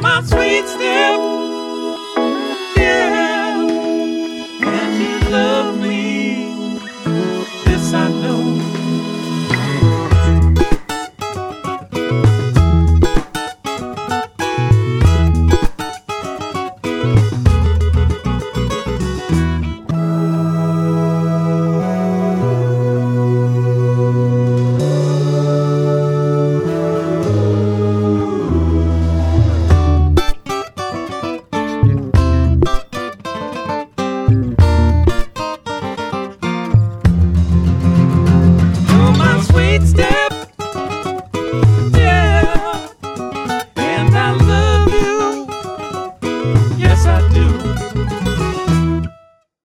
my sweet step. yes I do.